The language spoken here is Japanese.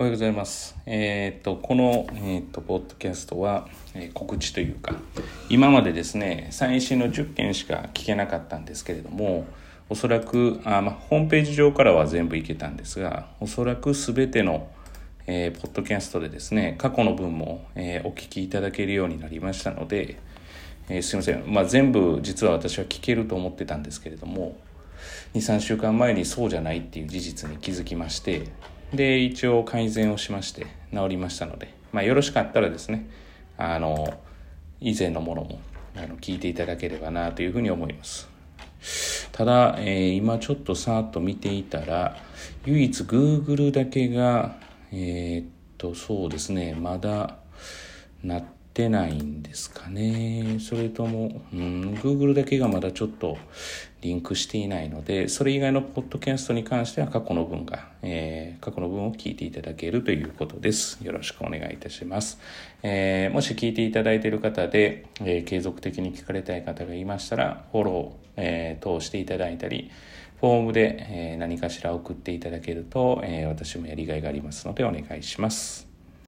おはようございます。えっ、と、この、えっ、と、ポッドキャストは、えー、告知というか、今までですね、最新の10件しか聞けなかったんですけれども、おそらく、あま、ホームページ上からは全部いけたんですが、おそらく全ての、えー、ポッドキャストでですね、過去の分も、え、お聞きいただけるようになりましたので、え、すいません。まあ、全部実は私は聞けると思ってたんですけれども、2、3週間前にそうじゃないっていう事実に気づきまして、で、一応改善をしまして治りましたので、まあ、よろしかったらですね、あの、以前のものもあの聞いていただければなというふうに思います。ただ、えー、今ちょっとさーっと見ていたら、唯一 Google だけが、えー、っと、そうですね、まだなっててないんですかね。それとも、うん、Google だけがまだちょっとリンクしていないので、それ以外のポッドキャストに関しては過去の文が、えー、過去の文を聞いていただけるということです。よろしくお願いいたします。えー、もし聞いていただいている方で、えー、継続的に聞かれたい方がいましたら、フォロー、えー、通していただいたり、フォームで、えー、何かしら送っていただけると、えー、私もやりがいがありますのでお願いします。